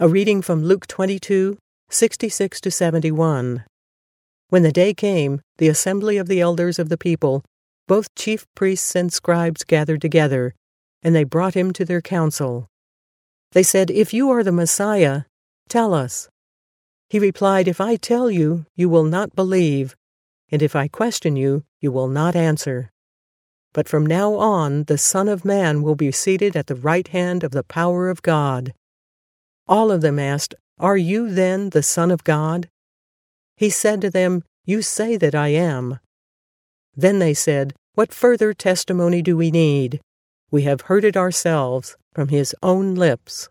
A reading from Luke 22, 66 to 71. When the day came, the assembly of the elders of the people, both chief priests and scribes gathered together, and they brought him to their council. They said, If you are the Messiah, tell us. He replied, If I tell you, you will not believe, and if I question you, you will not answer. But from now on, the Son of Man will be seated at the right hand of the power of God. All of them asked, Are you then the Son of God? He said to them, You say that I am. Then they said, What further testimony do we need? We have heard it ourselves from his own lips.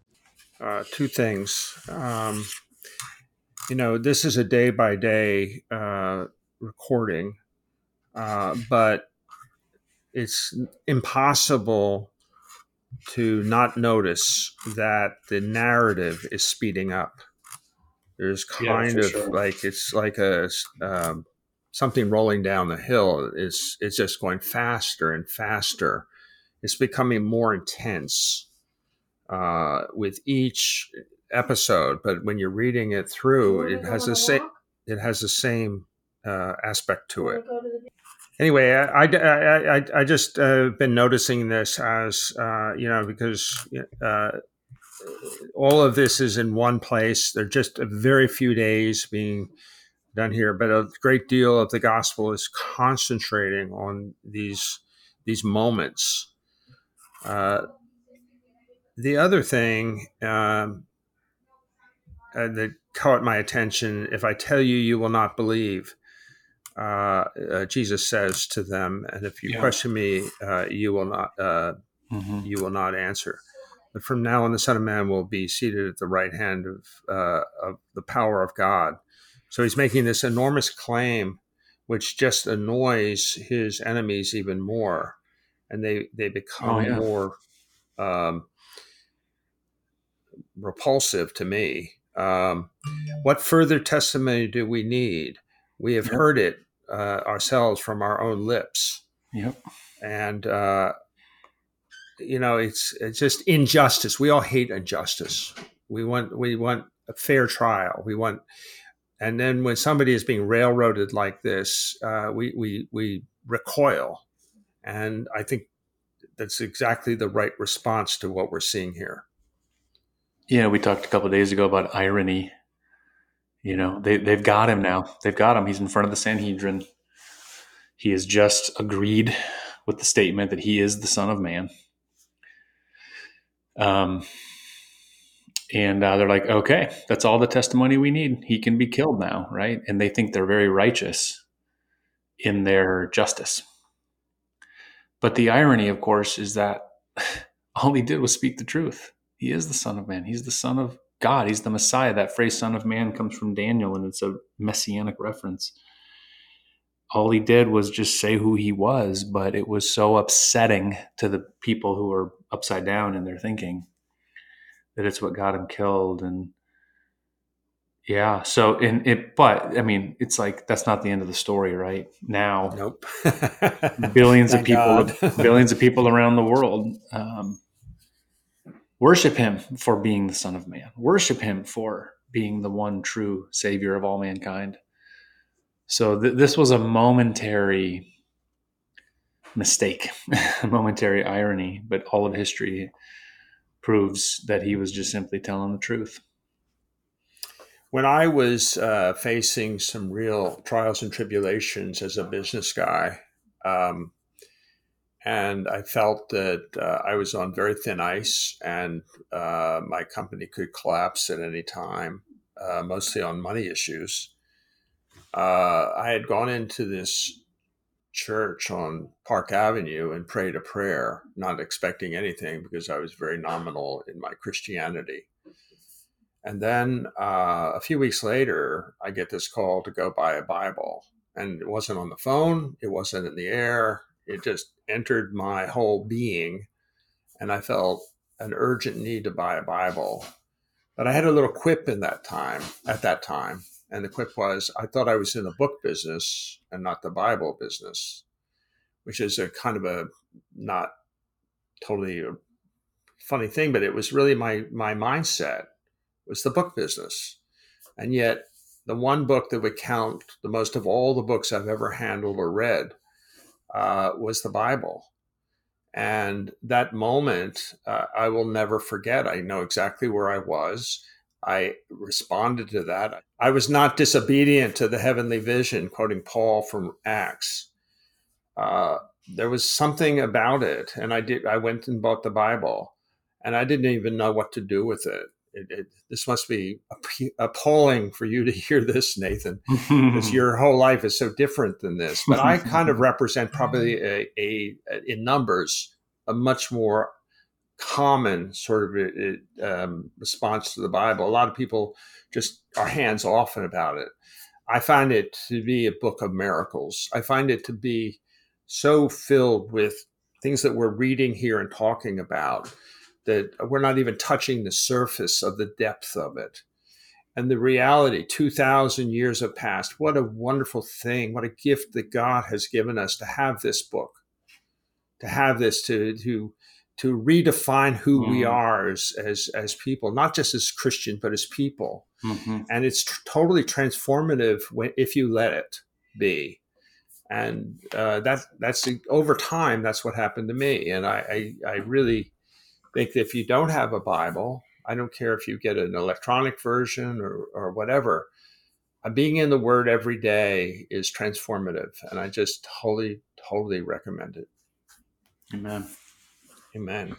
Uh, two things. Um, you know, this is a day by day recording, uh, but it's impossible to not notice that the narrative is speeding up. There's kind yeah, of sure. like it's like a um, something rolling down the hill. Is it's just going faster and faster. It's becoming more intense uh, with each episode. But when you're reading it through, it has the same it has the same uh, aspect to it anyway, I, I, I, I just uh, been noticing this as, uh, you know, because uh, all of this is in one place. They're just a very few days being done here, but a great deal of the gospel is concentrating on these these moments. Uh, the other thing um, uh, that caught my attention: if I tell you, you will not believe uh, uh, Jesus says to them, "And if you yeah. question me, uh, you will not uh, mm-hmm. you will not answer." But from now on, the Son of Man will be seated at the right hand of uh, of the power of God. So he's making this enormous claim, which just annoys his enemies even more, and they they become oh, yeah. more um, repulsive to me. Um, what further testimony do we need? We have heard it uh, ourselves from our own lips. Yep. And uh, you know, it's it's just injustice. We all hate injustice. We want we want a fair trial. We want, and then when somebody is being railroaded like this, uh, we we we recoil. And I think that's exactly the right response to what we're seeing here. Yeah, we talked a couple days ago about irony you know, they, they've got him now. They've got him. He's in front of the Sanhedrin. He has just agreed with the statement that he is the Son of Man. Um, and uh, they're like, okay, that's all the testimony we need. He can be killed now, right? And they think they're very righteous in their justice. But the irony, of course, is that all he did was speak the truth. He is the Son of Man. He's the Son of God. He's the Messiah. That phrase, Son of Man, comes from Daniel, and it's a messianic reference. All he did was just say who he was, but it was so upsetting to the people who were upside down in their thinking that it's what got him killed. And yeah, so in it, but I mean, it's like that's not the end of the story, right? Now, nope. billions of people, billions of people around the world um, Worship him for being the Son of Man. Worship him for being the one true Savior of all mankind. So th- this was a momentary mistake, a momentary irony, but all of history proves that he was just simply telling the truth. When I was uh, facing some real trials and tribulations as a business guy, um, and I felt that uh, I was on very thin ice, and uh, my company could collapse at any time, uh, mostly on money issues. Uh, I had gone into this church on Park Avenue and prayed a prayer, not expecting anything because I was very nominal in my Christianity. And then uh, a few weeks later, I get this call to go buy a Bible. And it wasn't on the phone, it wasn't in the air, it just entered my whole being. And I felt an urgent need to buy a Bible. But I had a little quip in that time, at that time. And the quip was I thought I was in the book business and not the Bible business, which is a kind of a not totally a funny thing, but it was really my, my mindset. was the book business. And yet, the one book that would count the most of all the books I've ever handled or read uh, was the Bible. And that moment, uh, I will never forget. I know exactly where I was. I responded to that. I was not disobedient to the heavenly vision, quoting Paul from Acts. Uh, there was something about it, and I did. I went and bought the Bible, and I didn't even know what to do with it. It, it this must be appalling for you to hear this, Nathan, because your whole life is so different than this. But I kind of represent probably a, a, a in numbers a much more common sort of um, response to the Bible. A lot of people just are hands off about it. I find it to be a book of miracles. I find it to be so filled with things that we're reading here and talking about that we're not even touching the surface of the depth of it. And the reality, 2,000 years have passed. What a wonderful thing. What a gift that God has given us to have this book, to have this, to, to to redefine who mm. we are as, as as people, not just as Christian, but as people. Mm-hmm. And it's tr- totally transformative when, if you let it be. And uh, that that's over time. That's what happened to me. And I, I I really think if you don't have a Bible, I don't care if you get an electronic version or or whatever. Uh, being in the Word every day is transformative, and I just totally totally recommend it. Amen. Amen